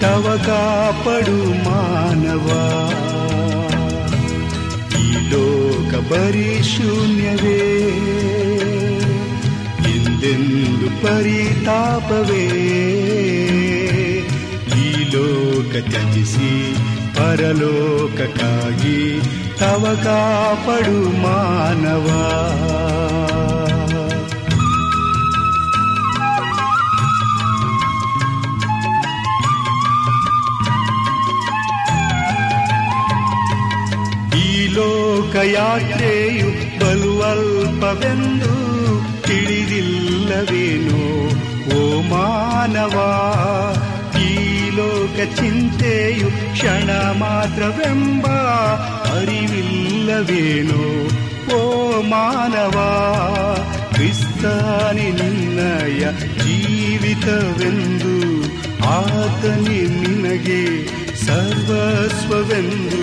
ತವ ಕಾಪಡು ಮಾನವ. ಈ ಲೋಕ ಪರಿಶೂನ್ಯವೇ ಎಂದೆಂದು ಪರಿತಾಪವೇ. ಈ ಲೋಕ ತ್ಯಜಿಸಿ ಪರಲೋಕಕ್ಕಾಗಿ ತವ ಕಾಪಡು ಮಾನವ. ಈ ಲೋಕ ಯಾತ್ರೆಯು ಬಲು ಅಲ್ಪವೆಂದು ತಿಳಿದಿಲ್ಲವೇನೋ ಓ ಮಾನವ ಈ ಲೋಕ ಚಿಂತೆಯು ಕ್ಷಣ ಮಾತ್ರವೆಂಬ ಅರಿವಿಲ್ಲವೇನೋ ಓ ಮಾನವ ಕ್ರಿಸ್ತಾನಿ ನಿನ್ನಯ ಜೀವಿತವೆಂದು ಆತನಿ ನಿನಗೆ ಸರ್ವಸ್ವವೆಂದು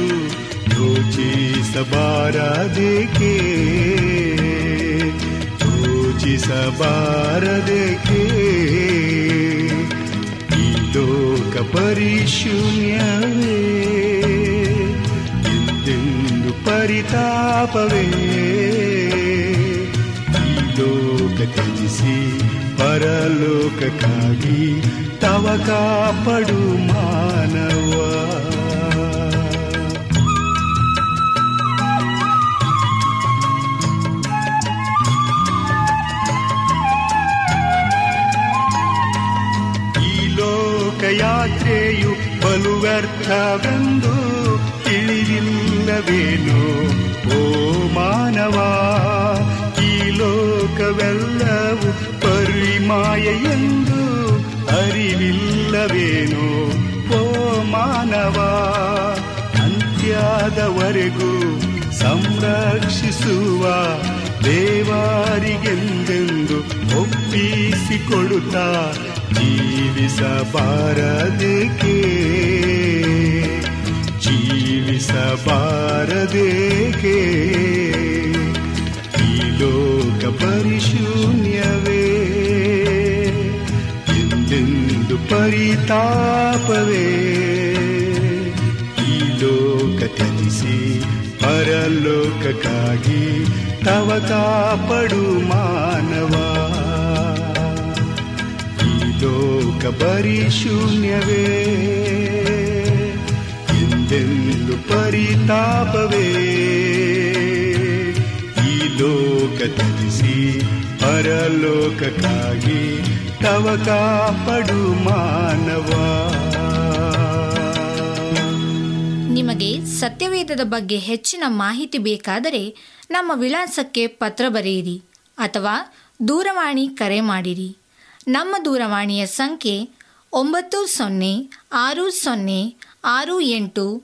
ಯೋಚಿಸಬಾರದೇಕೆ ಯೋಚಿಸಬಾರದೇಕೆ ಈ ಲೋಕ ಪರಿಶೂನ್ಯವೇ? ಎಂದು ಪರಿತಾಪವೇ? ಈ ಲೋಕ ತ್ಯಜಿಸಿ ಪರಲೋಕಕ್ಕಾಗಿ ತವ ಕಾಪಡು ಮಾನವ. ಬಲು ತಿಳಿವಿಲ್ಲವೇನು ಓ ಮಾನವ, ಈ ಲೋಕವೆಲ್ಲವೂ ಪರಿಮಾಯ ಎಂದು ಅರಿವಿಲ್ಲವೇನು? ಓ ಮಾನವ, ಅಂತ್ಯದವರೆಗೂ ಸಂರಕ್ಷಿಸುವ ದೇವಾರಿಗೆಂದೆಂದು ಒಪ್ಪಿಸಿಕೊಡುತ್ತಾ ಜೀವಿಸಬಾರದೇಕೆ? ಜೀವಿಸಬಾರದೇಕೆ ಈ ಲೋಕ ಪರಿಶೂನ್ಯವೇ? ಎಂದೆಂದು ಪರಿತಾಪವೇ? ಈ ಲೋಕ ತ್ಯಜಿಸಿ ಪರಲೋಕಕ್ಕಾಗಿ ತವ ಕಾಪಡು ಮಾನವ. ಈ ಲೋಕ ಪರಿಶೂನ್ಯವೇ? ಪರಿತಾಪವೇ. ಈ ಲೋಕ ಪರಲೋಕಕ್ಕಾಗಿ ತವ ಕಾಪಡು ಮಾನವ. ನಿಮಗೆ ಸತ್ಯವೇದದ ಬಗ್ಗೆ ಹೆಚ್ಚಿನ ಮಾಹಿತಿ ಬೇಕಾದರೆ ನಮ್ಮ ವಿಳಾಸಕ್ಕೆ ಪತ್ರ ಬರೆಯಿರಿ ಅಥವಾ ದೂರವಾಣಿ ಕರೆ ಮಾಡಿರಿ. ನಮ್ಮ ದೂರವಾಣಿಯ ಸಂಖ್ಯೆ ಒಂಬತ್ತು ಸೊನ್ನೆ ಆರು ಸೊನ್ನೆ ಆರು ಎಂಟು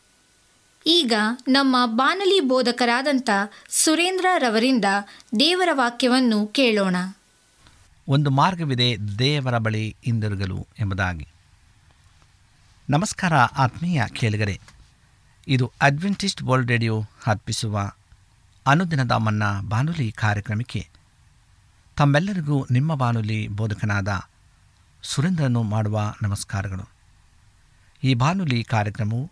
ಈಗ ನಮ್ಮ ಬಾನಲಿ ಬೋಧಕರಾದಂಥ ಸುರೇಂದ್ರ ರವರಿಂದ ದೇವರ ವಾಕ್ಯವನ್ನು ಕೇಳೋಣ. ಒಂದು ಮಾರ್ಗವಿದೆ ದೇವರ ಬಳಿ ಹಿಂದಿರುಗಲು ಎಂಬುದಾಗಿ. ನಮಸ್ಕಾರ ಆತ್ಮೀಯ ಕೇಳಿಗರೆ, ಇದು ಅಡ್ವೆಂಟಿಸ್ಟ್ ವರ್ಲ್ಡ್ ರೇಡಿಯೋ ಅರ್ಪಿಸುವ ಅನುದಿನದ ಮನ್ನ ಬಾನುಲಿ ಕಾರ್ಯಕ್ರಮಕ್ಕೆ ತಮ್ಮೆಲ್ಲರಿಗೂ ನಿಮ್ಮ ಬಾನುಲಿ ಬೋಧಕನಾದ ಸುರೇಂದ್ರನು ಮಾಡುವ ನಮಸ್ಕಾರಗಳು. ಈ ಬಾನುಲಿ ಕಾರ್ಯಕ್ರಮವು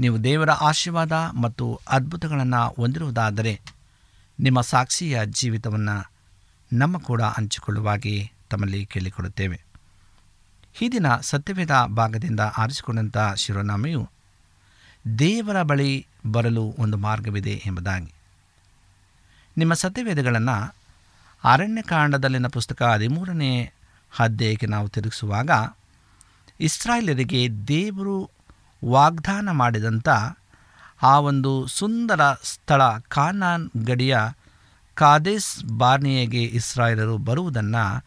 ನೀವು ದೇವರ ಆಶೀರ್ವಾದ ಮತ್ತು ಅದ್ಭುತಗಳನ್ನು ಹೊಂದಿರುವುದಾದರೆ ನಿಮ್ಮ ಸಾಕ್ಷಿಯ ಜೀವಿತವನ್ನು ನಮ್ಮ ಕೂಡ ಹಂಚಿಕೊಳ್ಳುವಾಗಿ ತಮ್ಮಲ್ಲಿ ಕೇಳಿಕೊಡುತ್ತೇವೆ ಈ ದಿನ ಸತ್ಯವೇದ ಭಾಗದಿಂದ ಆರಿಸಿಕೊಂಡಂಥ ಶಿರೋನಾಮೆಯು ದೇವರ ಬಳಿ ಬರಲು ಒಂದು ಮಾರ್ಗವಿದೆ ಎಂಬುದಾಗಿ. ನಿಮ್ಮ ಸತ್ಯವೇದಗಳನ್ನು ಅರಣ್ಯಕಾಂಡದಲ್ಲಿನ ಪುಸ್ತಕ ಹದಿಮೂರನೇ ಅಧ್ಯಾಯಕ್ಕೆ ನಾವು ತಿರುಗಿಸುವಾಗ ಇಸ್ರಾಯೇಲರಿಗೆ ದೇವರು ವಾಗ್ದಾನ ಮಾಡಿದಂಥ ಆ ಒಂದು ಸುಂದರ ಸ್ಥಳ ಕಾನಾನ್ ಗಡಿಯ ಕಾದೇಸ್ ಬಾರ್ನಿಯಗೆ ಇಸ್ರಾಯೇಲರು ಬರುವುದನ್ನು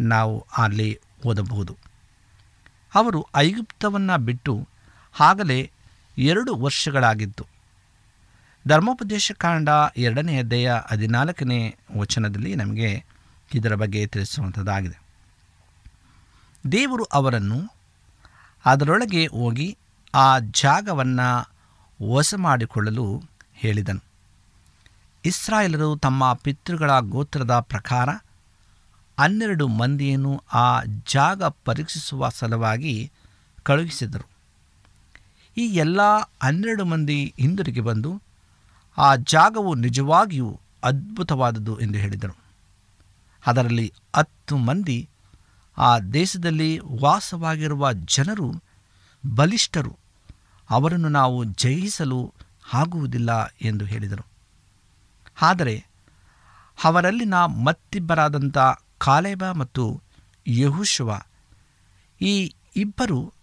ನಾವು ಅಲ್ಲಿ ಓದಬಹುದು. ಅವರು ಐಗುಪ್ತವನ್ನು ಬಿಟ್ಟು ಆಗಲೇ ಎರಡು ವರ್ಷಗಳಾಗಿತ್ತು. ಧರ್ಮೋಪದೇಶ ಕಾಂಡ ಎರಡನೇ ಅಧ್ಯಾಯ ಹದಿನಾಲ್ಕನೇ ವಚನದಲ್ಲಿ ನಮಗೆ ಇದರ ಬಗ್ಗೆ ತಿಳಿಸುವಂಥದ್ದಾಗಿದೆ ದೇವರು ಅವರನ್ನು ಅದರೊಳಗೆ ಹೋಗಿ ಆ ಜಾಗವನ್ನು ವಶ ಮಾಡಿಕೊಳ್ಳಲು ಹೇಳಿದನು. ಇಸ್ರಾಯೇಲರು ತಮ್ಮ ಪಿತೃಗಳ ಗೋತ್ರದ ಪ್ರಕಾರ ಹನ್ನೆರಡು ಮಂದಿಯನ್ನು ಆ ಜಾಗ ಪರೀಕ್ಷಿಸುವ ಸಲುವಾಗಿ ಕಳುಹಿಸಿದರು. ಈ ಎಲ್ಲ ಹನ್ನೆರಡು ಮಂದಿ ಹಿಂದಿರುಗಿ ಬಂದು ಆ ಜಾಗವು ನಿಜವಾಗಿಯೂ ಅದ್ಭುತವಾದದ್ದು ಎಂದು ಹೇಳಿದರು. ಅದರಲ್ಲಿ ಹತ್ತು ಮಂದಿ ಆ ದೇಶದಲ್ಲಿ ವಾಸವಾಗಿರುವ ಜನರು ಬಲಿಷ್ಠರು. ಅವರನ್ನು ನಾವು ಜಯಿಸಲು ಆಗುವುದಿಲ್ಲ ಎಂದು ಹೇಳಿದರು. ಆದರೆ ಅವರಲ್ಲಿನ ಮತ್ತಿಬ್ಬರಾದಂಥ ಕಾಲೇಬ ಮತ್ತು ಯಹುಶುವ, ಈ ಇಬ್ಬರು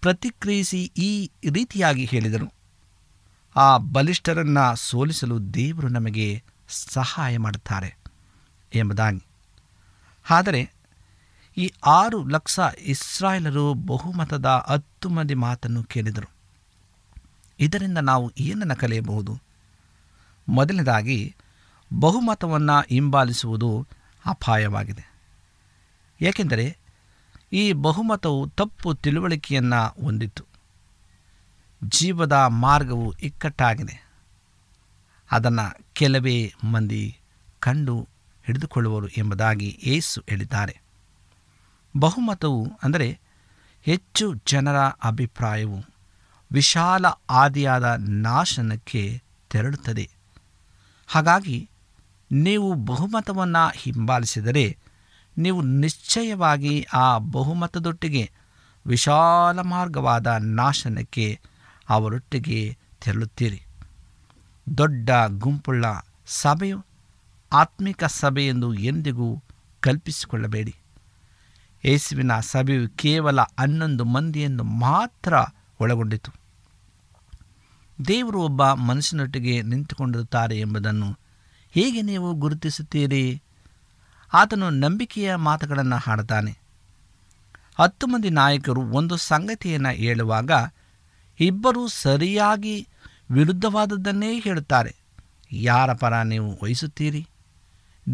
ಪ್ರತಿಕ್ರಿಯಿಸಿ ಈ ರೀತಿಯಾಗಿ ಹೇಳಿದರು, ಆ ಬಲಿಷ್ಠರನ್ನು ಸೋಲಿಸಲು ದೇವರು ನಮಗೆ ಸಹಾಯ ಮಾಡುತ್ತಾರೆ ಎಂಬುದಾಗಿ. ಆದರೆ ಈ ಆರು ಲಕ್ಷ ಇಸ್ರಾಯೇಲರು ಬಹುಮತದ ಹತ್ತು ಮಂದಿ ಮಾತನ್ನು ಕೇಳಿದರು. ಇದರಿಂದ ನಾವು ಏನನ್ನು ಕಲಿಯಬಹುದು ಮೊದಲನೇದಾಗಿ, ಬಹುಮತವನ್ನು ಹಿಂಬಾಲಿಸುವುದು ಅಪಾಯವಾಗಿದೆ. ಏಕೆಂದರೆ ಈ ಬಹುಮತವು ತಪ್ಪು ತಿಳುವಳಿಕೆಯನ್ನು ಹೊಂದಿತ್ತು. ಜೀವದ ಮಾರ್ಗವು ಇಕ್ಕಟ್ಟಾಗಿದೆ. ಅದನ್ನು ಕೆಲವೇ ಮಂದಿ ಕಂಡು ಹಿಡಿದುಕೊಳ್ಳುವರು ಎಂಬುದಾಗಿ ಏಸು ಹೇಳಿದ್ದಾರೆ. ಬಹುಮತವು ಅಂದರೆ ಹೆಚ್ಚು ಜನರ ಅಭಿಪ್ರಾಯವು ವಿಶಾಲ ಆದಿಯಾದ ನಾಶನಕ್ಕೆ ತೆರಳುತ್ತದೆ. ಹಾಗಾಗಿ ನೀವು ಬಹುಮತವನ್ನು ಹಿಂಬಾಲಿಸಿದರೆ ನೀವು ನಿಶ್ಚಯವಾಗಿ ಆ ಬಹುಮತದೊಟ್ಟಿಗೆ ವಿಶಾಲ ಮಾರ್ಗವಾದ ನಾಶನಕ್ಕೆ ಅವರೊಟ್ಟಿಗೆ ತೆರಳುತ್ತೀರಿ. ದೊಡ್ಡ ಗುಂಪುಳ್ಳ ಸಭೆಯು ಆತ್ಮಿಕ ಸಭೆ ಎಂದು ಎಂದಿಗೂ ಕಲ್ಪಿಸಿಕೊಳ್ಳಬೇಡಿ. ಯೇಸುವಿನ ಸಭೆಯು ಕೇವಲ ಹನ್ನೊಂದು ಮಂದಿಯನ್ನು ಮಾತ್ರ ಒಳಗೊಂಡಿತು. ದೇವರು ಒಬ್ಬ ಮನಸ್ಸಿನೊಟ್ಟಿಗೆ ನಿಂತುಕೊಂಡಿರುತ್ತಾರೆ ಎಂಬುದನ್ನು ಹೇಗೆ ನೀವು ಗುರುತಿಸುತ್ತೀರಿ? ಆತನು ನಂಬಿಕೆಯ ಮಾತುಗಳನ್ನು ಹಾಡುತ್ತಾನೆ. ಹತ್ತು ಮಂದಿ ನಾಯಕರು ಒಂದು ಸಂಗತಿಯನ್ನು ಹೇಳುವಾಗ ಇಬ್ಬರು ಸರಿಯಾಗಿ ವಿರುದ್ಧವಾದದ್ದನ್ನೇ ಹೇಳುತ್ತಾರೆ. ಯಾರ ಪರ ನೀವು ವಹಿಸುತ್ತೀರಿ?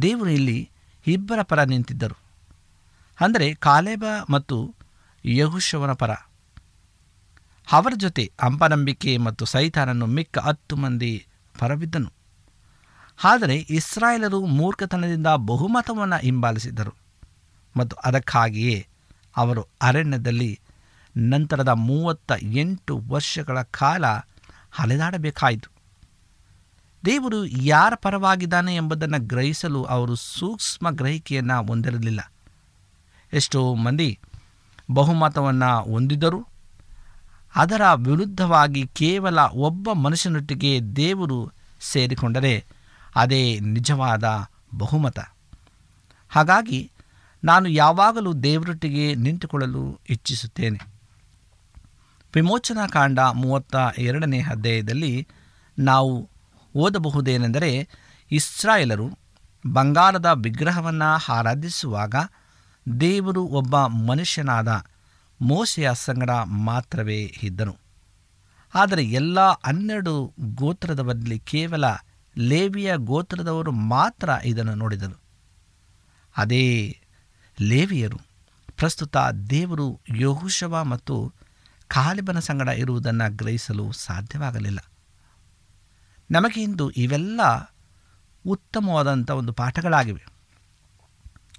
ದೇವರು ಇಲ್ಲಿ ಇಬ್ಬರ ಪರ ನಿಂತಿದ್ದರು. ಅಂದರೆ ಕಾಲೇಬ ಮತ್ತು ಯಹುಶವನ ಪರ. ಅವರ ಜೊತೆ ಅಂಬನಂಬಿಕೆ ಮತ್ತು ಸೈತಾನನ್ನು ಮಿಕ್ಕ ಹತ್ತು ಮಂದಿ ಹೊರಬಿದ್ದನು ಆದರೆ ಇಸ್ರಾಯೇಲರು ಮೂರ್ಖತನದಿಂದ ಬಹುಮತವನ್ನು ಹಿಂಬಾಲಿಸಿದರು ಮತ್ತು ಅದಕ್ಕಾಗಿಯೇ ಅವರು ಅರಣ್ಯದಲ್ಲಿ ನಂತರದ ಮೂವತ್ತ ಎಂಟು ವರ್ಷಗಳ ಕಾಲ ಅಲೆದಾಡಬೇಕಾಯಿತು ದೇವರು ಯಾರ ಪರವಾಗಿದ್ದಾನೆ ಎಂಬುದನ್ನು ಗ್ರಹಿಸಲು ಅವರು ಸೂಕ್ಷ್ಮ ಗ್ರಹಿಕೆಯನ್ನು ಹೊಂದಿರಲಿಲ್ಲ. ಎಷ್ಟೋ ಮಂದಿ ಬಹುಮತವನ್ನು ಹೊಂದಿದ್ದರು. ಅದರ ವಿರುದ್ಧವಾಗಿ ಕೇವಲ ಒಬ್ಬ ಮನುಷ್ಯನೊಟ್ಟಿಗೆ ದೇವರು ಸೇರಿಕೊಂಡರೆ ಅದೇ ನಿಜವಾದ ಬಹುಮತ. ಹಾಗಾಗಿ ನಾನು ಯಾವಾಗಲೂ ದೇವರೊಟ್ಟಿಗೆ ನಿಂತುಕೊಳ್ಳಲು ಇಚ್ಛಿಸುತ್ತೇನೆ. ವಿಮೋಚನಾ ಕಾಂಡ ಮೂವತ್ತ ಎರಡನೇ ಅಧ್ಯಾಯದಲ್ಲಿ ನಾವು ಓದಬಹುದೇನೆಂದರೆ ಇಸ್ರಾಯೇಲರು ಬಂಗಾರದ ವಿಗ್ರಹವನ್ನು ಆರಾಧಿಸುವಾಗ ದೇವರು ಒಬ್ಬ ಮನುಷ್ಯನಾದ ಮೋಸೆಯ ಸಂಗಡ ಮಾತ್ರವೇ ಇದ್ದನು. ಆದರೆ ಎಲ್ಲ ಹನ್ನೆರಡು ಗೋತ್ರದವರಲ್ಲಿ ಕೇವಲ ಲೇವಿಯ ಗೋತ್ರದವರು ಮಾತ್ರ ಇದನ್ನು ನೋಡಿದರು. ಅದೇ ಲೇವಿಯರು, ಪ್ರಸ್ತುತ ದೇವರು ಯೋಹುಶವ ಮತ್ತು ಕಾಲಿಬನ ಸಂಗಡ ಇರುವುದನ್ನು ಗ್ರಹಿಸಲು ಸಾಧ್ಯವಾಗಲಿಲ್ಲ. ನಮಗೆ ಇಂದು ಇವೆಲ್ಲ ಉತ್ತಮವಾದಂಥ ಒಂದು ಪಾಠಗಳಾಗಿವೆ.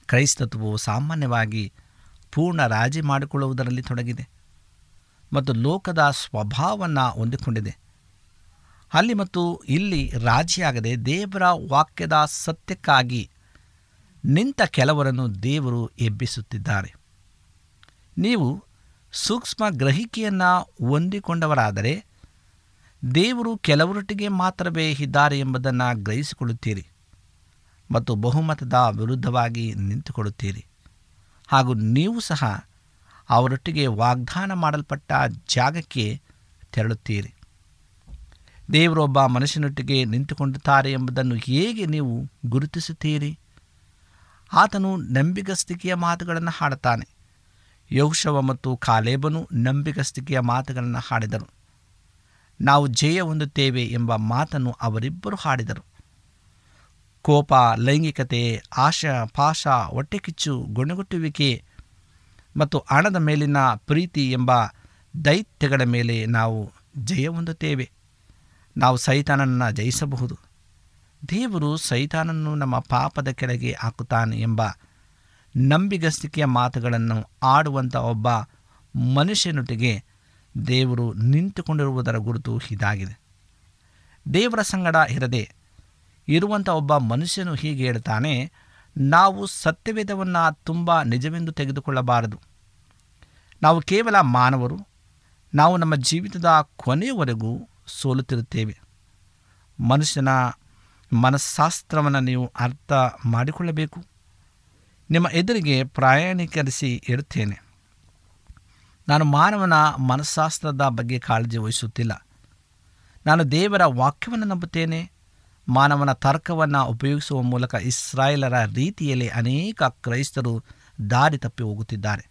ಕ್ರೈಸ್ತತ್ವವು ಸಾಮಾನ್ಯವಾಗಿ ಪೂರ್ಣ ರಾಜಿ ಮಾಡಿಕೊಳ್ಳುವುದರಲ್ಲಿ ತೊಡಗಿದೆ ಮತ್ತು ಲೋಕದ ಸ್ವಭಾವವನ್ನು ಹೊಂದಿಕೊಂಡಿದೆ. ಅಲ್ಲಿ ಮತ್ತು ಇಲ್ಲಿ ರಾಜಿಯಾಗದೆ ದೇವರ ವಾಕ್ಯದ ಸತ್ಯಕ್ಕಾಗಿ ನಿಂತ ಕೆಲವರನ್ನು ದೇವರು ಎಬ್ಬಿಸುತ್ತಿದ್ದಾರೆ. ನೀವು ಸೂಕ್ಷ್ಮ ಗ್ರಹಿಕೆಯನ್ನು ಹೊಂದಿಕೊಂಡವರಾದರೆ ದೇವರು ಕೆಲವರೊಟ್ಟಿಗೆ ಮಾತ್ರವೇ ಇದ್ದಾರೆ ಎಂಬುದನ್ನು ಗ್ರಹಿಸಿಕೊಳ್ಳುತ್ತೀರಿ ಮತ್ತು ಬಹುಮತದ ವಿರುದ್ಧವಾಗಿ ನಿಂತುಕೊಳ್ಳುತ್ತೀರಿ. ಹಾಗೂ ನೀವು ಸಹ ಅವರೊಟ್ಟಿಗೆ ವಾಗ್ದಾನ ಮಾಡಲ್ಪಟ್ಟ ಜಾಗಕ್ಕೆ ತೆರಳುತ್ತೀರಿ. ದೇವರೊಬ್ಬ ಮನುಷ್ಯನೊಟ್ಟಿಗೆ ನಿಂತುಕೊಂಡಿದ್ದಾರೆ ಎಂಬುದನ್ನು ಹೇಗೆ ನೀವು ಗುರುತಿಸುತ್ತೀರಿ? ಆತನು ನಂಬಿಗಸ್ತಿಕೆಯ ಮಾತುಗಳನ್ನು ಹಾಡುತ್ತಾನೆ. ಯೌಶವ ಮತ್ತು ಕಾಲೇಬನು ನಂಬಿಗಸ್ತಿಕೆಯ ಮಾತುಗಳನ್ನು ಹಾಡಿದರು. ನಾವು ಜಯ ಹೊಂದುತ್ತೇವೆ ಎಂಬ ಮಾತನ್ನು ಅವರಿಬ್ಬರು ಹಾಡಿದರು. ಕೋಪ, ಲೈಂಗಿಕತೆ, ಆಶ, ಪಾಶ, ಹೊಟ್ಟೆಕಿಚ್ಚು, ಗುಣಗುಟ್ಟುವಿಕೆ ಮತ್ತು ಹಣದ ಮೇಲಿನ ಪ್ರೀತಿ ಎಂಬ ದೈತ್ಯಗಳ ಮೇಲೆ ನಾವು ಜಯ ಹೊಂದುತ್ತೇವೆ. ನಾವು ಸೈತಾನನನ್ನು ಜಯಿಸಬಹುದು. ದೇವರು ಸೈತಾನನ್ನು ನಮ್ಮ ಪಾಪದ ಕೆಳಗೆ ಹಾಕುತ್ತಾನೆ ಎಂಬ ನಂಬಿಗಸ್ತಿಕೆಯ ಮಾತುಗಳನ್ನು ಆಡುವಂಥ ಒಬ್ಬ ಮನುಷ್ಯನೊಟ್ಟಿಗೆ ದೇವರು ನಿಂತುಕೊಂಡಿರುವುದರ ಗುರುತು ಇದಾಗಿದೆ. ದೇವರ ಸಂಗಡ ಇರದೆ ಇರುವಂಥ ಒಬ್ಬ ಮನುಷ್ಯನು ಹೀಗೆ ಹೇಳ್ತಾನೆ, ನಾವು ಸತ್ಯವೇದವನ್ನು ತುಂಬ ನಿಜವೆಂದು ತೆಗೆದುಕೊಳ್ಳಬಾರದು. ನಾವು ಕೇವಲ ಮಾನವರು, ನಾವು ನಮ್ಮ ಜೀವಿತದ ಕೊನೆಯವರೆಗೂ ಸೋಲುತ್ತಿರುತ್ತೇವೆ. ಮನುಷ್ಯನ ಮನಸ್ಸಾಸ್ತ್ರವನ್ನು ನೀವು ಅರ್ಥ ಮಾಡಿಕೊಳ್ಳಬೇಕು. ನಿಮ್ಮ ಎದುರಿಗೆ ಪ್ರಯಾಣೀಕರಿಸಿ ಇರುತ್ತೇನೆ. ನಾನು ಮಾನವನ ಮನಸ್ಸಾಸ್ತ್ರದ ಬಗ್ಗೆ ಕಾಳಜಿ ವಹಿಸುತ್ತಿಲ್ಲ. ನಾನು ದೇವರ ವಾಕ್ಯವನ್ನು ನಂಬುತ್ತೇನೆ. ಮಾನವನ ತರ್ಕವನ್ನು ಉಪಯೋಗಿಸುವ ಮೂಲಕ ಇಸ್ರಾಯೇಲರ ರೀತಿಯಲ್ಲಿ ಅನೇಕ ಕ್ರೈಸ್ತರು ದಾರಿ ತಪ್ಪಿ ಹೋಗುತ್ತಿದ್ದಾರೆ.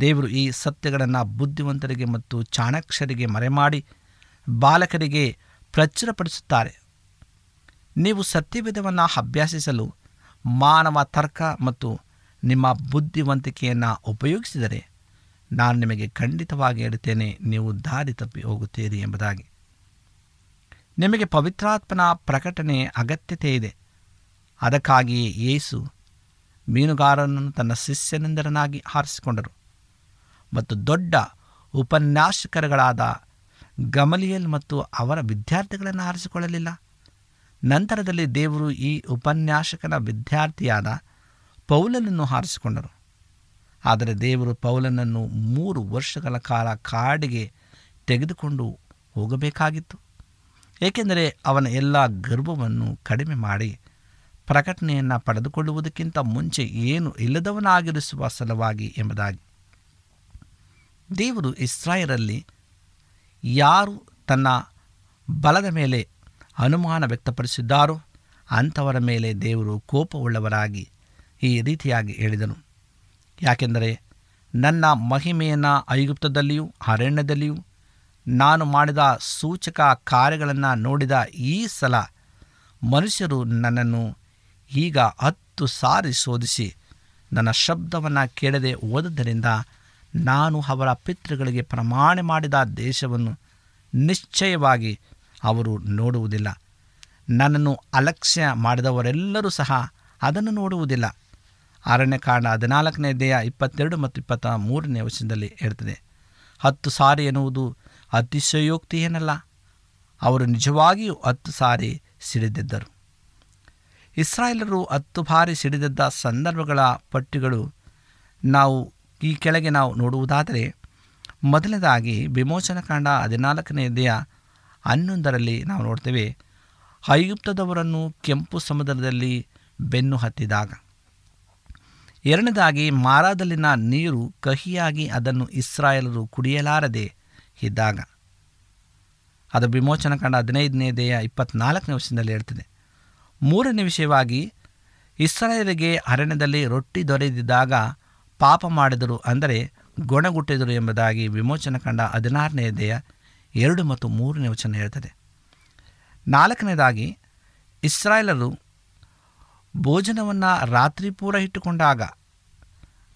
ದೇವರು ಈ ಸತ್ಯಗಳನ್ನು ಬುದ್ಧಿವಂತರಿಗೆ ಮತ್ತು ಚಾಣಾಕ್ಷರಿಗೆ ಮರೆಮಾಡಿ ಬಾಲಕರಿಗೆ ಪ್ರಚುರಪಡಿಸುತ್ತಾರೆ. ನೀವು ಸತ್ಯವೇದವನ್ನು ಅಭ್ಯಾಸಿಸಲು ಮಾನವ ತರ್ಕ ಮತ್ತು ನಿಮ್ಮ ಬುದ್ಧಿವಂತಿಕೆಯನ್ನು ಉಪಯೋಗಿಸಿದರೆ ನಾನು ನಿಮಗೆ ಖಂಡಿತವಾಗಿ ಹೇಳುತ್ತೇನೆ, ನೀವು ದಾರಿ ತಪ್ಪಿ ಹೋಗುತ್ತೀರಿ ಎಂಬುದಾಗಿ. ನಿಮಗೆ ಪವಿತ್ರಾತ್ಮನ ಪ್ರಕಟಣೆ ಅಗತ್ಯತೆ ಇದೆ. ಅದಕ್ಕಾಗಿಯೇ ಯೇಸು ಮೀನುಗಾರನನ್ನು ತನ್ನ ಶಿಷ್ಯನೆಂದರನಾಗಿ ಆರಿಸಿಕೊಂಡರು. ಮತ್ತು ದೊಡ್ಡ ಉಪನ್ಯಾಸಕರುಗಳಾದ ಗಮಲಿಯಲ್ ಮತ್ತು ಅವರ ವಿದ್ಯಾರ್ಥಿಗಳನ್ನು ಆರಿಸಿಕೊಳ್ಳಲಿಲ್ಲ. ನಂತರದಲ್ಲಿ ದೇವರು ಈ ಉಪನ್ಯಾಸಕನ ವಿದ್ಯಾರ್ಥಿಯಾದ ಪೌಲನನ್ನು ಹಾರಿಸಿಕೊಂಡರು ಆದರೆ ದೇವರು ಪೌಲನನ್ನು ಮೂರು ವರ್ಷಗಳ ಕಾಲ ಕಾಡಿಗೆ ತೆಗೆದುಕೊಂಡು ಹೋಗಬೇಕಾಗಿತ್ತು. ಏಕೆಂದರೆ ಅವನ ಎಲ್ಲ ಗರ್ವವನ್ನು ಕಡಿಮೆ ಮಾಡಿ ಪ್ರಕಟಣೆಯನ್ನು ಪಡೆದುಕೊಳ್ಳುವುದಕ್ಕಿಂತ ಮುಂಚೆ ಏನು ಇಲ್ಲದವನಾಗಿರಿಸುವ ಸಲುವಾಗಿ ಎಂಬುದಾಗಿ. ದೇವರು ಇಸ್ರಾಯರಲ್ಲಿ ಯಾರು ತನ್ನ ಬಲದ ಮೇಲೆ ಅನುಮಾನ ವ್ಯಕ್ತಪಡಿಸಿದ್ದಾರೋ ಅಂಥವರ ಮೇಲೆ ದೇವರು ಕೋಪವುಳ್ಳವರಾಗಿ ಈ ರೀತಿಯಾಗಿ ಹೇಳಿದನು. ಯಾಕೆಂದರೆ ನನ್ನ ಮಹಿಮೆಯನ್ನು ಐಗುಪ್ತದಲ್ಲಿಯೂ ಅರಣ್ಯದಲ್ಲಿಯೂ ನಾನು ಮಾಡಿದ ಸೂಚಕ ಕಾರ್ಯಗಳನ್ನು ನೋಡಿದ ಈ ಸಲ ಮನುಷ್ಯರು ನನ್ನನ್ನು ಈಗ ಹತ್ತು ಸಾರಿ ಶೋಧಿಸಿ ನನ್ನ ಶಬ್ದವನ್ನು ಕೇಳದೆ ಓದದ್ದರಿಂದ ನಾನು ಅವರ ಪಿತೃಗಳಿಗೆ ಪ್ರಮಾಣ ಮಾಡಿದ ದೇಶವನ್ನು ನಿಶ್ಚಯವಾಗಿ ಅವರು ನೋಡುವುದಿಲ್ಲ. ನನ್ನನ್ನು ಅಲಕ್ಷ್ಯ ಮಾಡಿದವರೆಲ್ಲರೂ ಸಹ ಅದನ್ನು ನೋಡುವುದಿಲ್ಲ. ಅರಣ್ಯಕಾಂಡ ಹದಿನಾಲ್ಕನೇ ದೇಹ ಇಪ್ಪತ್ತೆರಡು ಮತ್ತು ಇಪ್ಪತ್ತ ಮೂರನೇ ವರ್ಷದಲ್ಲಿ ಹೇಳ್ತದೆ, ಹತ್ತು ಸಾರಿ ಎನ್ನುವುದು ಅತಿಶಯೋಕ್ತಿ ಏನಲ್ಲ ಅವರು ನಿಜವಾಗಿಯೂ ಹತ್ತು ಸಾರಿ ಸಿಡಿದಿದ್ದರು. ಇಸ್ರಾಯೇಲರು ಹತ್ತು ಬಾರಿ ಸಿಡಿದಿದ್ದ ಸಂದರ್ಭಗಳ ಪಟ್ಟಿಗಳು ನಾವು ಈ ಕೆಳಗೆ ನಾವು ನೋಡುವುದಾದರೆ, ಮೊದಲನೇದಾಗಿ ವಿಮೋಚನಕಾಂಡ ಹದಿನಾಲ್ಕನೇ ದೇಹ ಹನ್ನೊಂದರಲ್ಲಿ ನಾವು ನೋಡ್ತೇವೆ, ಐಗುಪ್ತದವರನ್ನು ಕೆಂಪು ಸಮುದ್ರದಲ್ಲಿ ಬೆನ್ನು ಹತ್ತಿದಾಗ. ಎರಡನೇದಾಗಿ ಮಾರಾದಲ್ಲಿನ ನೀರು ಕಹಿಯಾಗಿ ಅದನ್ನು ಇಸ್ರಾಯೇಲರು ಕುಡಿಯಲಾರದೆ ಇದ್ದಾಗ. ಅದು ವಿಮೋಚನ ಕಂಡ ಹದಿನೈದನೇ ದೇಹ ಇಪ್ಪತ್ನಾಲ್ಕನೇ ವರ್ಷದಲ್ಲಿ ಹೇಳ್ತದೆ. ಮೂರನೇ ವಿಷಯವಾಗಿ, ಇಸ್ರಾಯೇಲಿಗೆ ಅರಣ್ಯದಲ್ಲಿ ರೊಟ್ಟಿ ದೊರೆದಿದ್ದಾಗ ಪಾಪ ಮಾಡಿದರು ಅಂದರೆ ಗೊಣಗುಟ್ಟಿದರು ಎಂಬುದಾಗಿ ವಿಮೋಚನ ಕಂಡ ಹದಿನಾರನೇ ದೇಹ ಎರಡು ಮತ್ತು ಮೂರನೇ ವಚನ ಹೇಳ್ತದೆ. ನಾಲ್ಕನೇದಾಗಿ, ಇಸ್ರಾಯೇಲರು ಭೋಜನವನ್ನು ರಾತ್ರಿ ಪೂರ ಇಟ್ಟುಕೊಂಡಾಗ,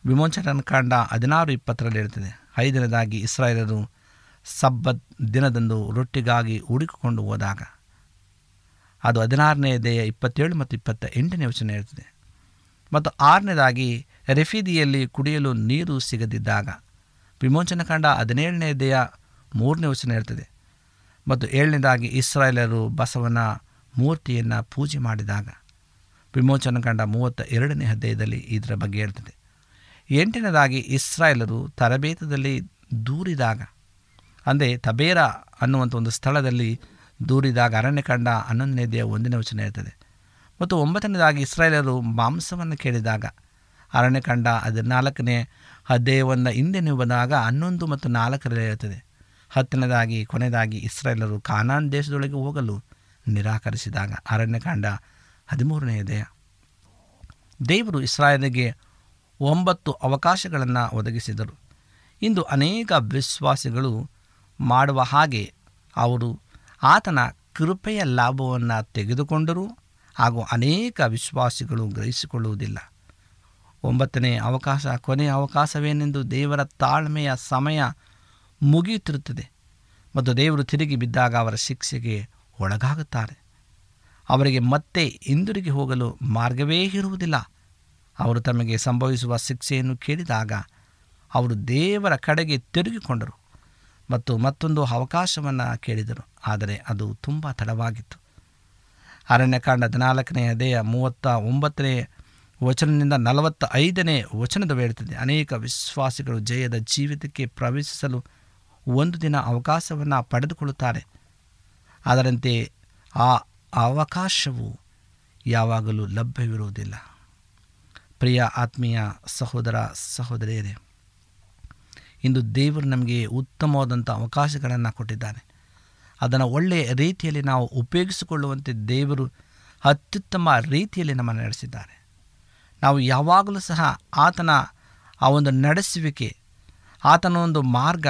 ವಿಮೋಚನ ಕಂಡ ಹದಿನಾರು ಇಪ್ಪತ್ತರಲ್ಲಿ ಹೇಳ್ತದೆ. ಐದನೇದಾಗಿ, ಇಸ್ರಾಯೇಲರು ಸಬ್ಬತ್ ದಿನದಂದು ರೊಟ್ಟಿಗಾಗಿ ಹುಡುಕಿಕೊಂಡು ಹೋದಾಗ ಅದು ಹದಿನಾರನೇ ದೇಹ ಇಪ್ಪತ್ತೇಳು ಮತ್ತು ಇಪ್ಪತ್ತ ಎಂಟನೇ ವಚನ ಇರ್ತದೆ ಮತ್ತು ಆರನೇದಾಗಿ, ರೆಫಿದಿಯಲ್ಲಿ ಕುಡಿಯಲು ನೀರು ಸಿಗದಿದ್ದಾಗ, ವಿಮೋಚನ ಕಂಡ ಹದಿನೇಳನೇ ದೇಹ ಮೂರನೇ ವಚನ ಇರ್ತದೆ ಮತ್ತು ಏಳನೇದಾಗಿ, ಇಸ್ರಾಯೇಲರು ಬಸವನ ಮೂರ್ತಿಯನ್ನು ಪೂಜೆ ಮಾಡಿದಾಗ, ವಿಮೋಚನ ಕಂಡ ಮೂವತ್ತ ಎರಡನೇ ಅಧ್ಯಾಯದಲ್ಲಿ ಇದರ ಬಗ್ಗೆ ಹೇಳ್ತದೆ. ಎಂಟನೇದಾಗಿ, ಇಸ್ರಾಯೇಲರು ತರಬೇತದಲ್ಲಿ ದೂರಿದಾಗ ಅಂದರೆ ತಬೇರ ಅನ್ನುವಂಥ ಒಂದು ಸ್ಥಳದಲ್ಲಿ ದೂರಿದಾಗ ಅರಣ್ಯಕಾಂಡ ಹನ್ನೊಂದನೇ ದೇ ಒಂದನೇ ವಚನ ಇರ್ತದೆ ಮತ್ತು ಒಂಬತ್ತನೇದಾಗಿ ಇಸ್ರಾಯೇಲರು ಮಾಂಸವನ್ನು ಕೇಳಿದಾಗ ಅರಣ್ಯಕಾಂಡ ಹದಿನಾಲ್ಕನೇ ಅಧ್ಯಾಯವನ್ನು ಹಿಂದೆ ನೀವು ಬಂದಾಗ ಹನ್ನೊಂದು ಮತ್ತು ನಾಲ್ಕರಲ್ಲಿ ಇರ್ತದೆ ಹತ್ತನೇದಾಗಿ ಕೊನೆಯದಾಗಿ ಇಸ್ರಾಯೇಲರು ಕಾನಾನ್ ದೇಶದೊಳಗೆ ಹೋಗಲು ನಿರಾಕರಿಸಿದಾಗ ಅರಣ್ಯಕಾಂಡ ಹದಿಮೂರನೇ ದೇಹ ದೇವರು ಇಸ್ರಾಯೇಲಿಗೆ ಒಂಬತ್ತು ಅವಕಾಶಗಳನ್ನು ಒದಗಿಸಿದರು. ಇಂದು ಅನೇಕ ವಿಶ್ವಾಸಿಗಳು ಮಾಡುವ ಹಾಗೆ ಅವರು ಆತನ ಕೃಪೆಯ ಲಾಭವನ್ನು ತೆಗೆದುಕೊಂಡರು ಹಾಗೂ ಅನೇಕ ವಿಶ್ವಾಸಿಗಳು ಗ್ರಹಿಸಿಕೊಳ್ಳುವುದಿಲ್ಲ. ಒಂಬತ್ತನೇ ಅವಕಾಶ, ಕೊನೆಯ ಅವಕಾಶವೇನೆಂದು ದೇವರ ತಾಳ್ಮೆಯ ಸಮಯ ಮುಗಿಯುತ್ತಿರುತ್ತದೆ ಮತ್ತು ದೇವರು ತಿರುಗಿ ಬಿದ್ದಾಗ ಅವರ ಶಿಕ್ಷೆಗೆ ಒಳಗಾಗುತ್ತಾರೆ. ಅವರಿಗೆ ಮತ್ತೆ ಹಿಂದಿರುಗಿ ಹೋಗಲು ಮಾರ್ಗವೇ ಇರುವುದಿಲ್ಲ. ಅವರು ತಮಗೆ ಸಂಭವಿಸುವ ಶಿಕ್ಷೆಯನ್ನು ಕೇಳಿದಾಗ ಅವರು ದೇವರ ಕಡೆಗೆ ತಿರುಗಿಕೊಂಡರು. ಮತ್ತು ಮತ್ತೊಂದು ಅವಕಾಶವನ್ನು ಕೇಳಿದರು. ಆದರೆ ಅದು ತುಂಬ ತಡವಾಗಿತ್ತು. ಅರಣ್ಯಕಾಂಡ ಹದಿನಾಲ್ಕನೇ ಅದೇಯ ಮೂವತ್ತ ಒಂಬತ್ತನೇ ವಚನದಿಂದ ನಲವತ್ತ ಐದನೇ ವಚನದ ಹೇಳ್ತದೆ. ಅನೇಕ ವಿಶ್ವಾಸಿಗಳು ಜಯದ ಜೀವಿತಕ್ಕೆ ಪ್ರವೇಶಿಸಲು ಒಂದು ದಿನ ಅವಕಾಶವನ್ನು ಪಡೆದುಕೊಳ್ಳುತ್ತಾರೆ. ಅದರಂತೆ ಆ ಅವಕಾಶವು ಯಾವಾಗಲೂ ಲಭ್ಯವಿರುವುದಿಲ್ಲ. ಪ್ರಿಯ ಆತ್ಮೀಯ ಸಹೋದರ ಸಹೋದರಿಯರೇ ಇಂದು ದೇವರು ನಮಗೆ ಉತ್ತಮವಾದಂಥ ಅವಕಾಶಗಳನ್ನು ಕೊಟ್ಟಿದ್ದಾನೆ. ಅದನ್ನು ಒಳ್ಳೆಯ ರೀತಿಯಲ್ಲಿ ನಾವು ಉಪಯೋಗಿಸಿಕೊಳ್ಳುವಂತೆ ದೇವರು ಅತ್ಯುತ್ತಮ ರೀತಿಯಲ್ಲಿ ನಮ್ಮನ್ನು ನಡೆಸಿದ್ದಾರೆ. ನಾವು ಯಾವಾಗಲೂ ಸಹ ಆತನ ಆ ಒಂದು ನಡೆಸುವಿಕೆ, ಆತನ ಒಂದು ಮಾರ್ಗ,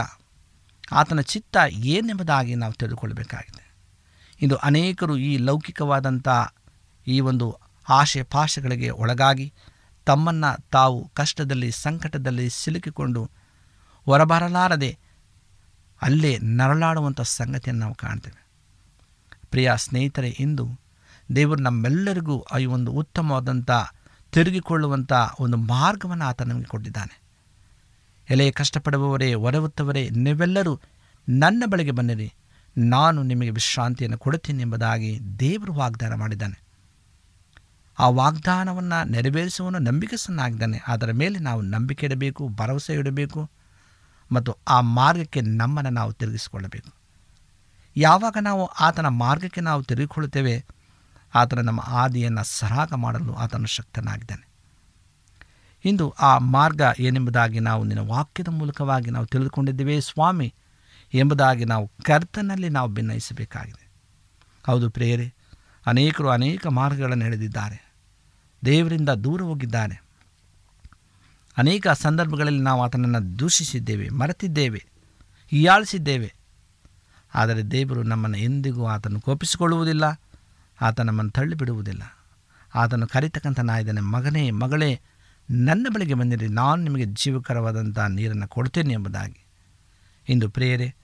ಆತನ ಚಿತ್ತ ಏನೆಂಬುದಾಗಿ ನಾವು ತಿಳಿದುಕೊಳ್ಳಬೇಕಾಗಿದೆ. ಇಂದು ಅನೇಕರು ಈ ಲೌಕಿಕವಾದಂಥ ಈ ಒಂದು ಆಶೆ ಪಾಶೆಗಳಿಗೆ ಒಳಗಾಗಿ ತಮ್ಮನ್ನು ತಾವು ಕಷ್ಟದಲ್ಲಿ, ಸಂಕಟದಲ್ಲಿ ಸಿಲುಕಿಕೊಂಡು ಹೊರಬರಲಾರದೆ ಅಲ್ಲೇ ನರಳಾಡುವಂಥ ಸಂಗತಿಯನ್ನು ನಾವು ಕಾಣ್ತೇವೆ. ಪ್ರಿಯ ಸ್ನೇಹಿತರೆ, ಇಂದು ದೇವರು ನಮ್ಮೆಲ್ಲರಿಗೂ ಈ ಒಂದು ಉತ್ತಮವಾದಂಥ ತಿರುಗಿಕೊಳ್ಳುವಂಥ ಒಂದು ಮಾರ್ಗವನ್ನು ಆತ ನಮಗೆ ಕೊಟ್ಟಿದ್ದಾನೆ. ಎಲೆ ಕಷ್ಟಪಡುವವರೇ ಹೊರವುತ್ತವರೇ ನೀವೆಲ್ಲರೂ ನನ್ನ ಬಳಿಗೆ ಬನ್ನಿರಿ. ನಾನು ನಿಮಗೆ ವಿಶ್ರಾಂತಿಯನ್ನು ಕೊಡುತ್ತೇನೆ ಎಂಬುದಾಗಿ ದೇವರು ವಾಗ್ದಾನ ಮಾಡಿದ್ದಾನೆ. ಆ ವಾಗ್ದಾನವನ್ನು ನೆರವೇರಿಸುವನು ನಂಬಿಕೆಸನ್ನಾಗಿದ್ದಾನೆ ಅದರ ಮೇಲೆ ನಾವು ನಂಬಿಕೆ ಇಡಬೇಕು, ಭರವಸೆ ಇಡಬೇಕು. ಮತ್ತು ಆ ಮಾರ್ಗಕ್ಕೆ ನಮ್ಮನ್ನು ನಾವು ತಿರುಗಿಸಿಕೊಳ್ಳಬೇಕು. ಯಾವಾಗ ನಾವು ಆತನ ಮಾರ್ಗಕ್ಕೆ ನಾವು ತಿರುಗಿಕೊಳ್ಳುತ್ತೇವೆ, ಆತನ ನಮ್ಮ ಆದಿಯನ್ನು ಸರಾಗ ಮಾಡಲು ಆತನು ಶಕ್ತನಾಗಿದ್ದಾನೆ. ಇಂದು ಆ ಮಾರ್ಗ ಏನೆಂಬುದಾಗಿ ನಾವು ನಿನ್ನ ವಾಕ್ಯದ ಮೂಲಕವಾಗಿ ನಾವು ತಿಳಿದುಕೊಂಡಿದ್ದೇವೆ ಸ್ವಾಮಿ, ಎಂಬುದಾಗಿ ನಾವು ಕರ್ತನಲ್ಲಿ ನಾವು ಭಿನ್ನಯಿಸಬೇಕಾಗಿದೆ ಹೌದು ಪ್ರೇಯರೇ, ಅನೇಕರು ಅನೇಕ ಮಾರ್ಗಗಳನ್ನು ಹಿಡಿದಿದ್ದಾರೆ ದೇವರಿಂದ ದೂರ ಹೋಗಿದ್ದಾರೆ ಅನೇಕ ಸಂದರ್ಭಗಳಲ್ಲಿ ನಾವು ಆತನನ್ನು ದೂಷಿಸಿದ್ದೇವೆ, ಮರೆತಿದ್ದೇವೆ, ಹೀಯಾಳಿಸಿದ್ದೇವೆ. ಆದರೆ ದೇವರು ನಮ್ಮನ್ನು ಎಂದಿಗೂ ಆತನು ಕೋಪಿಸಿಕೊಳ್ಳುವುದಿಲ್ಲ ಆತ ನಮ್ಮನ್ನು ತಳ್ಳಿಬಿಡುವುದಿಲ್ಲ. ಆತನು ಕರಿತಕ್ಕಂಥ ನಾಯಿದ್ದಾನೆ ಮಗನೇ, ಮಗಳೇ, ನನ್ನ ಬಳಿಗೆ ಬಂದಿರಿ, ನಾನು ನಿಮಗೆ ಜೀವಕರವಾದಂಥ ನೀರನ್ನು ಕೊಡ್ತೇನೆ ಎಂಬುದಾಗಿ. ಇಂದು ಪ್ರೇಯರೆ,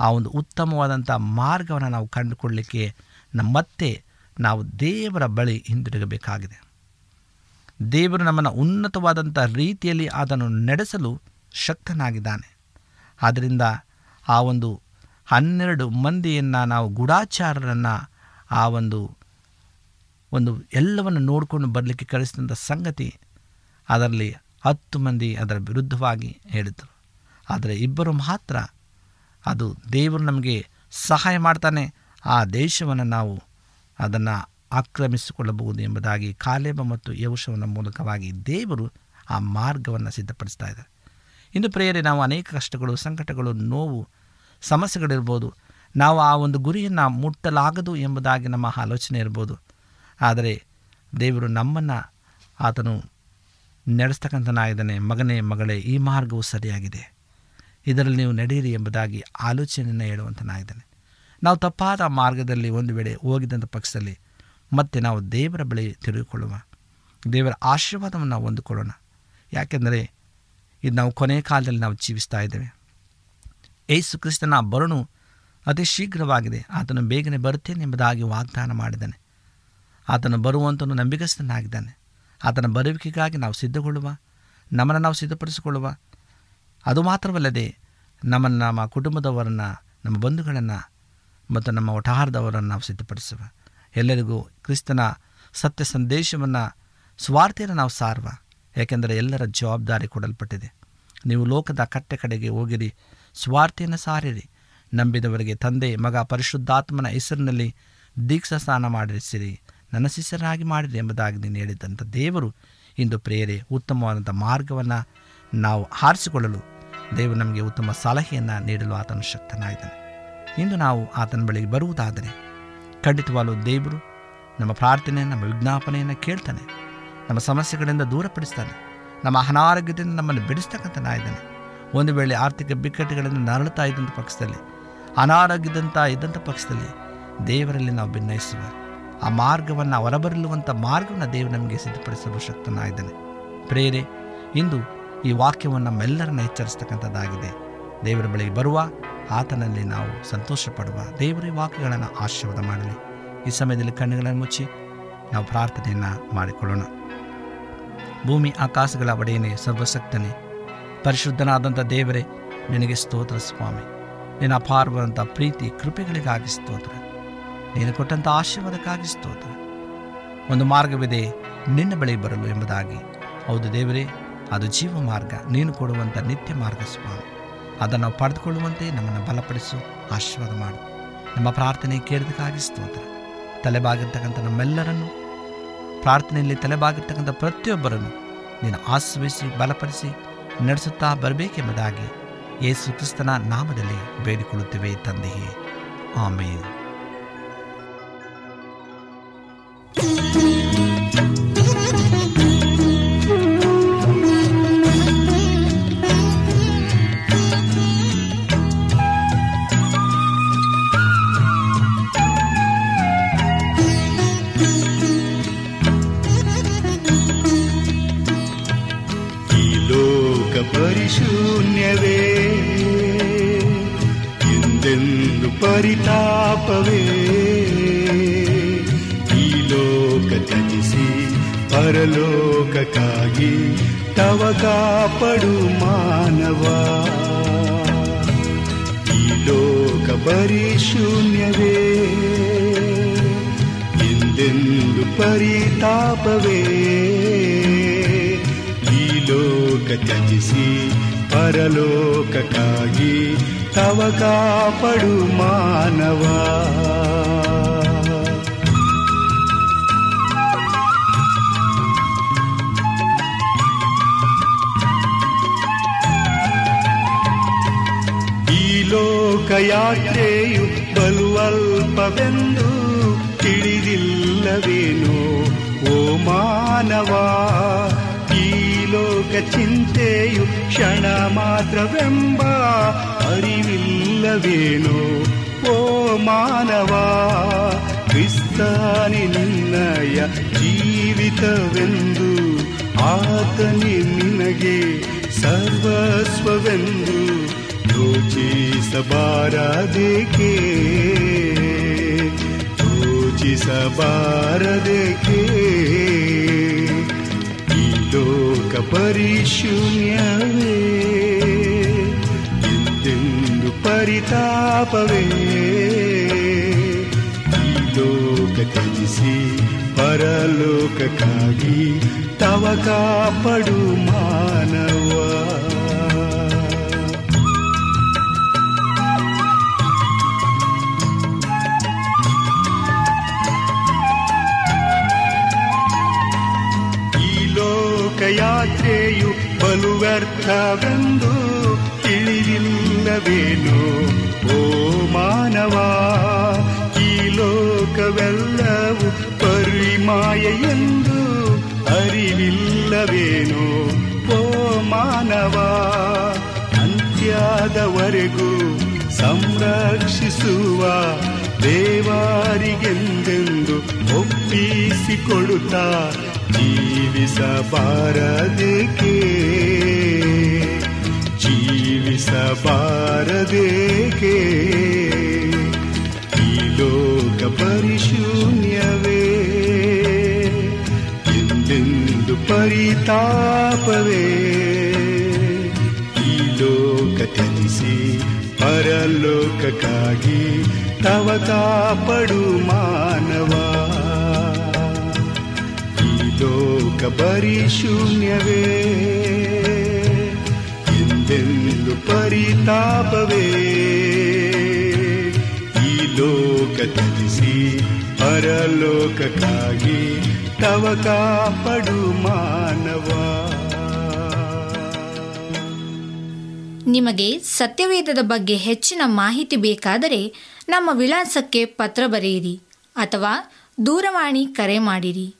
ಆ ಒಂದು ಉತ್ತಮವಾದಂಥ ಮಾರ್ಗವನ್ನು ನಾವು ಕಂಡುಕೊಳ್ಳಲಿಕ್ಕೆ ನಮ್ಮತ್ತೆ ನಾವು ದೇವರ ಬಳಿ ಹಿಂದಿರುಗಬೇಕಾಗಿದೆ. ದೇವರು ನಮ್ಮನ್ನು ಉನ್ನತವಾದಂಥ ರೀತಿಯಲ್ಲಿ ಅದನ್ನು ನಡೆಸಲು ಶಕ್ತನಾಗಿದ್ದಾನೆ. ಆದ್ದರಿಂದ ಆ ಒಂದು ಹನ್ನೆರಡು ಮಂದಿಯನ್ನು ನಾವು ಗೂಢಾಚಾರರನ್ನು ಆ ಒಂದು ಒಂದು ಎಲ್ಲವನ್ನು ನೋಡಿಕೊಂಡು ಬರಲಿಕ್ಕೆ ಕಳಿಸಿದಂಥ ಸಂಗತಿ ಅದರಲ್ಲಿ ಹತ್ತು ಮಂದಿ ಅದರ ವಿರುದ್ಧವಾಗಿ ಹೇಳಿದರು. ಆದರೆ ಇಬ್ಬರು ಮಾತ್ರ ಅದು ದೇವರು ನಮಗೆ ಸಹಾಯ ಮಾಡ್ತಾನೆ, ಆ ದೇಶವನ್ನು ನಾವು ಅದನ್ನು ಆಕ್ರಮಿಸಿಕೊಳ್ಳಬಹುದು ಎಂಬುದಾಗಿ ಕಾಲೇಬ ಮತ್ತು ಯೌಶವನ ಮೂಲಕವಾಗಿ ದೇವರು ಆ ಮಾರ್ಗವನ್ನು ಸಿದ್ಧಪಡಿಸ್ತಾ ಇದ್ದಾರೆ. ಇಂದು ಪ್ರೇಯರೆ, ನಾವು ಅನೇಕ ಕಷ್ಟಗಳು, ಸಂಕಟಗಳು, ನೋವು, ಸಮಸ್ಯೆಗಳಿರ್ಬೋದು. ನಾವು ಆ ಒಂದು ಗುರಿಯನ್ನು ಮುಟ್ಟಲಾಗದು ಎಂಬುದಾಗಿ ನಮ್ಮ ಆಲೋಚನೆ ಇರ್ಬೋದು. ಆದರೆ ದೇವರು ನಮ್ಮನ್ನು ಆತನು ನಡೆಸ್ತಕ್ಕಂಥನಾಗಿದ್ದಾನೆ ಮಗನೇ, ಮಗಳೇ, ಈ ಮಾರ್ಗವು ಸರಿಯಾಗಿದೆ. ಇದರಲ್ಲಿ ನೀವು ನಡೆಯಿರಿ ಎಂಬುದಾಗಿ ಆಲೋಚನೆಯನ್ನು ಹೇಳುವಂಥನಾಗಿದ್ದಾನೆ ನಾವು ತಪ್ಪಾದ ಮಾರ್ಗದಲ್ಲಿ ಒಂದು ವೇಳೆ ಹೋಗಿದ್ದಂಥ ಪಕ್ಷದಲ್ಲಿ ಮತ್ತೆ ನಾವು ದೇವರ ಬಳಿ ತಿರುಗಿಕೊಳ್ಳುವ. ದೇವರ ಆಶೀರ್ವಾದವನ್ನು ನಾವು ಹೊಂದಿಕೊಳ್ಳೋಣ. ಯಾಕೆಂದರೆ ಇದು ನಾವು ಕೊನೆಯ ಕಾಲದಲ್ಲಿ ನಾವು ಜೀವಿಸ್ತಾ ಇದ್ದೇವೆ. ಏಸು ಕ್ರಿಸ್ತನ ಬರಣು ಅತಿ ಶೀಘ್ರವಾಗಿದೆ. ಆತನು ಬೇಗನೆ ಬರುತ್ತೇನೆ ಎಂಬುದಾಗಿ ವಾಗ್ದಾನ ಮಾಡಿದ್ದಾನೆ. ಆತನು ಬರುವಂತನು ನಂಬಿಕಸ್ಥನಾಗಿದ್ದಾನೆ ಆತನ ಬರುವಿಕೆಗಾಗಿ ನಾವು ಸಿದ್ಧಗೊಳ್ಳುವ, ನಮ್ಮನ್ನು ನಾವು ಸಿದ್ಧಪಡಿಸಿಕೊಳ್ಳುವ. ಅದು ಮಾತ್ರವಲ್ಲದೆ ನಮ್ಮನ್ನು ನಮ್ಮ ಕುಟುಂಬದವರನ್ನು, ನಮ್ಮ ಬಂಧುಗಳನ್ನು ಮತ್ತು ನಮ್ಮ ಒಟಾರದವರನ್ನು ನಾವು ಸಿದ್ಧಪಡಿಸುವ. ಎಲ್ಲರಿಗೂ ಕ್ರಿಸ್ತನ ಸತ್ಯ ಸಂದೇಶವನ್ನು ಸ್ವಾರ್ಥೆಯನ್ನು ನಾವು ಸಾರ್ವ. ಏಕೆಂದರೆ ಎಲ್ಲರ ಜವಾಬ್ದಾರಿ ಕೊಡಲ್ಪಟ್ಟಿದೆ. ನೀವು ಲೋಕದ ಕಟ್ಟೆ ಕಡೆಗೆ ಹೋಗಿರಿ ಸ್ವಾರ್ಥೆಯನ್ನು ಸಾರಿರಿ. ನಂಬಿದವರಿಗೆ ತಂದೆ, ಮಗ, ಪರಿಶುದ್ಧಾತ್ಮನ ಹೆಸರಿನಲ್ಲಿ ದೀಕ್ಷಾ ಸ್ನಾನ ಮಾಡಿರಿಸಿರಿ ನನ್ನ ಶಿಷ್ಯರಾಗಿ ಮಾಡಿರಿ ಎಂಬುದಾಗಿ ನೀನು ಹೇಳಿದಂಥ ದೇವರು ಇಂದು ಪ್ರೇರೆ ಉತ್ತಮವಾದಂಥ ಮಾರ್ಗವನ್ನು ನಾವು ಆರಿಸಿಕೊಳ್ಳಲು ದೇವರು ನಮಗೆ ಉತ್ತಮ ಸಲಹೆಯನ್ನು ನೀಡಲು ಆತನು ಶಕ್ತನಾಗಿದ್ದಾನೆ. ಇಂದು ನಾವು ಆತನ ಬಳಿಗೆ ಬರುವುದಾದರೆ ಖಂಡಿತವಾಗಲೂ ದೇವರು ನಮ್ಮ ಪ್ರಾರ್ಥನೆ, ನಮ್ಮ ವಿಜ್ಞಾಪನೆಯನ್ನು ಕೇಳ್ತಾನೆ. ನಮ್ಮ ಸಮಸ್ಯೆಗಳಿಂದ ದೂರಪಡಿಸ್ತಾನೆ. ನಮ್ಮ ಅನಾರೋಗ್ಯದಿಂದ ನಮ್ಮನ್ನು ಬಿಡಿಸ್ತಕ್ಕಂಥನಾಗಿದ್ದಾನೆ ಒಂದು ವೇಳೆ ಆರ್ಥಿಕ ಬಿಕ್ಕಟ್ಟುಗಳನ್ನು ನರಳುತ್ತಾ ಇದ್ದಂಥ ಪಕ್ಷದಲ್ಲಿ ಅನಾರೋಗ್ಯದಂಥ ಇದ್ದಂಥ ಪಕ್ಷದಲ್ಲಿ ದೇವರಲ್ಲಿ ನಾವು ಭಿನ್ನಯಿಸುವ ಆ ಮಾರ್ಗವನ್ನು ಹೊರಬರಲುವಂಥ ಮಾರ್ಗವನ್ನು ದೇವರು ನಮಗೆ ಸಿದ್ಧಪಡಿಸಲು ಶಕ್ತನಾಗಿದ್ದಾನೆ ಪ್ರೇರೆ ಇಂದು ಈ ವಾಕ್ಯವನ್ನು ನಮ್ಮೆಲ್ಲರನ್ನ ಎಚ್ಚರಿಸ್ತಕ್ಕಂಥದ್ದಾಗಿದೆ. ದೇವರ ಬಳಿಗೆ ಬರುವ, ಆತನಲ್ಲಿ ನಾವು ಸಂತೋಷ ಪಡುವ ದೇವರ ವಾಕ್ಯಗಳನ್ನು ಆಶೀರ್ವಾದ ಮಾಡಲಿ. ಈ ಸಮಯದಲ್ಲಿ ಕಣ್ಣುಗಳನ್ನು ಮುಚ್ಚಿ ನಾವು ಪ್ರಾರ್ಥನೆಯನ್ನು ಮಾಡಿಕೊಳ್ಳೋಣ. ಭೂಮಿ ಆಕಾಶಗಳ ಒಡೆಯನೇ, ಸರ್ವಶಕ್ತನೇ, ಪರಿಶುದ್ಧನಾದಂಥ ದೇವರೇ, ನಿನಗೆ ಸ್ತೋತ್ರ ಸ್ವಾಮಿ. ನಿನ್ನ ಅಪಾರವಾದಂಥ ಪ್ರೀತಿ, ಕೃಪೆಗಳಿಗಾಗಿ ಸ್ತೋತ್ರ. ನೀನು ಕೊಟ್ಟಂಥ ಆಶೀರ್ವಾದಕ್ಕಾಗಿ ಸ್ತೋತ್ರ. ಒಂದು ಮಾರ್ಗವಿದೆ ನಿನ್ನ ಬಳಿ ಬರಲು ಎಂಬುದಾಗಿ. ಹೌದು ದೇವರೇ, ಅದು ಜೀವ ಮಾರ್ಗ, ನೀನು ಕೊಡುವಂಥ ನಿತ್ಯ ಮಾರ್ಗ ಸ್ವಾಮಿ. ಅದನ್ನು ಪಡೆದುಕೊಳ್ಳುವಂತೆ ನಮ್ಮನ್ನು ಬಲಪಡಿಸು, ಆಶೀರ್ವಾದ ಮಾಡು. ನಮ್ಮ ಪ್ರಾರ್ಥನೆ ಕೇಳಿದಕ್ಕಾಗಿ ಸ್ತೋತ್ರ. ತಲೆಬಾಗಿರ್ತಕ್ಕಂಥ ನಮ್ಮೆಲ್ಲರನ್ನು, ಪ್ರಾರ್ಥನೆಯಲ್ಲಿ ತಲೆಬಾಗಿರ್ತಕ್ಕಂಥ ಪ್ರತಿಯೊಬ್ಬರನ್ನು ನೀನು ಆಶ್ರಯಿಸಿ ಬಲಪಡಿಸಿ, ನಡೆಸುತ್ತಾ ಬರಬೇಕೆಂಬುದಾಗಿ ಯೇಸು ಕ್ರಿಸ್ತನ ನಾಮದಲ್ಲಿ ಬೇಡಿಕೊಳ್ಳುತ್ತಿವೆ ತಂದೆಯೇ. ಆಮೇಲೆ ಪರಿತಾಪವೇ ಈ ಲೋಕ ತ್ಯಜಿಸಿ ಪರಲೋಕಕ್ಕಾಗಿ ತವ ಕಾಪಡು ಮಾನವ. ಈ ಲೋಕ ಪರಿಶೂನ್ಯವೇ ಎಂದೆಂದು ಪರಿತಾಪವೇ. ಈ ಲೋಕ ತ್ಯಜಿಸಿ ಪರಲೋಕಕ್ಕಾಗಿ ತವ ಕಾಪಡು ಮಾನವ ಈ ಲೋಕಯಾತ್ರೆಯು ಬಲುವಲ್ಪವೆಂದು ತಿಳಿದಿಲ್ಲವೇನೋ ಓ ಮಾನವ ಈ ಲೋಕ ಚಿಂತೆಯು ಕ್ಷಣ ಮಾತ್ರವೆಂಬ ಅರಿವಿಲ್ಲವೇನೋ ಓ ಮಾನವ ಕ್ರಿಸ್ತಾನಿ ನಿನ್ನಯ ಜೀವಿತವೆಂದು ಆತನೇ ನಿನಗೆ ಸರ್ವಸ್ವವೆಂದು ಯೋಚಿಸಬಾರದೇಕೆ ಯೋಚಿಸಬಾರದೇಕೆ ಈ ಲೋಕ ಪರಿಶೂನ್ಯವೇ ಪರಿತಾಪವೇ. ಈ ಲೋಕ ತ್ಯಜಿಸಿ ಪರಲೋಕಕ್ಕಾಗಿ ತವ ಕಾಪಡು ಮಾನವ. ಈ ಲೋಕಯಾತ್ರೆಯು ಬಲು ವ್ಯರ್ಥವೆಂದು ತಿಳಿದಿಲ್ಲವೇನೋ ಓ ಮಾನವ, ಈ ಲೋಕವೆಲ್ಲವೂ ಪರಿಮಾಯ ಎಂದು ಅರಿವಿಲ್ಲವೇನು? ಓ ಮಾನವ, ಅಂತ್ಯದವರೆಗೂ ಸಂರಕ್ಷಿಸುವ ದೇವಾರಿಗೆಂದೆಂದು ಒಪ್ಪಿಸಿಕೊಡುತ್ತಾ ಜೀವಿಸಬಾರದೇಕೆ ಜೀವಿಸಬಾರದೇಕೆ ಈ ಲೋಕ ಪರಿಶೂನ್ಯವೇ? ಎಂದೆಂದು ಪರಿತಾಪವೇ? ಈ ಲೋಕ ತ್ಯಜಿಸಿ ಪರಲೋಕಕ್ಕಾಗಿ ತವ ಕಾಪಡು ಮಾನವ. ಈ ಲೋಕ ಪರಿಶೂನ್ಯವೇ? ಪರಿತಾಪವೇ. ಈ ಲೋಕ ಪರಲೋಕಕ್ಕಾಗಿ ತವ ಕಾಪಡು ಮಾನವ. ನಿಮಗೆ ಸತ್ಯವೇದದ ಬಗ್ಗೆ ಹೆಚ್ಚಿನ ಮಾಹಿತಿ ಬೇಕಾದರೆ ನಮ್ಮ ವಿಳಾಸಕ್ಕೆ ಪತ್ರ ಬರೆಯಿರಿ ಅಥವಾ ದೂರವಾಣಿ ಕರೆ ಮಾಡಿರಿ.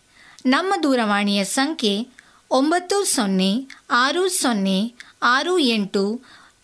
ನಮ್ಮ ದೂರವಾಣಿಯ ಸಂಖ್ಯೆ ಒಂಬತ್ತು ಸೊನ್ನೆ ಆರು ಸೊನ್ನೆ ಆರು ಎಂಟು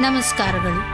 ನಮಸ್ಕಾರಗಳು.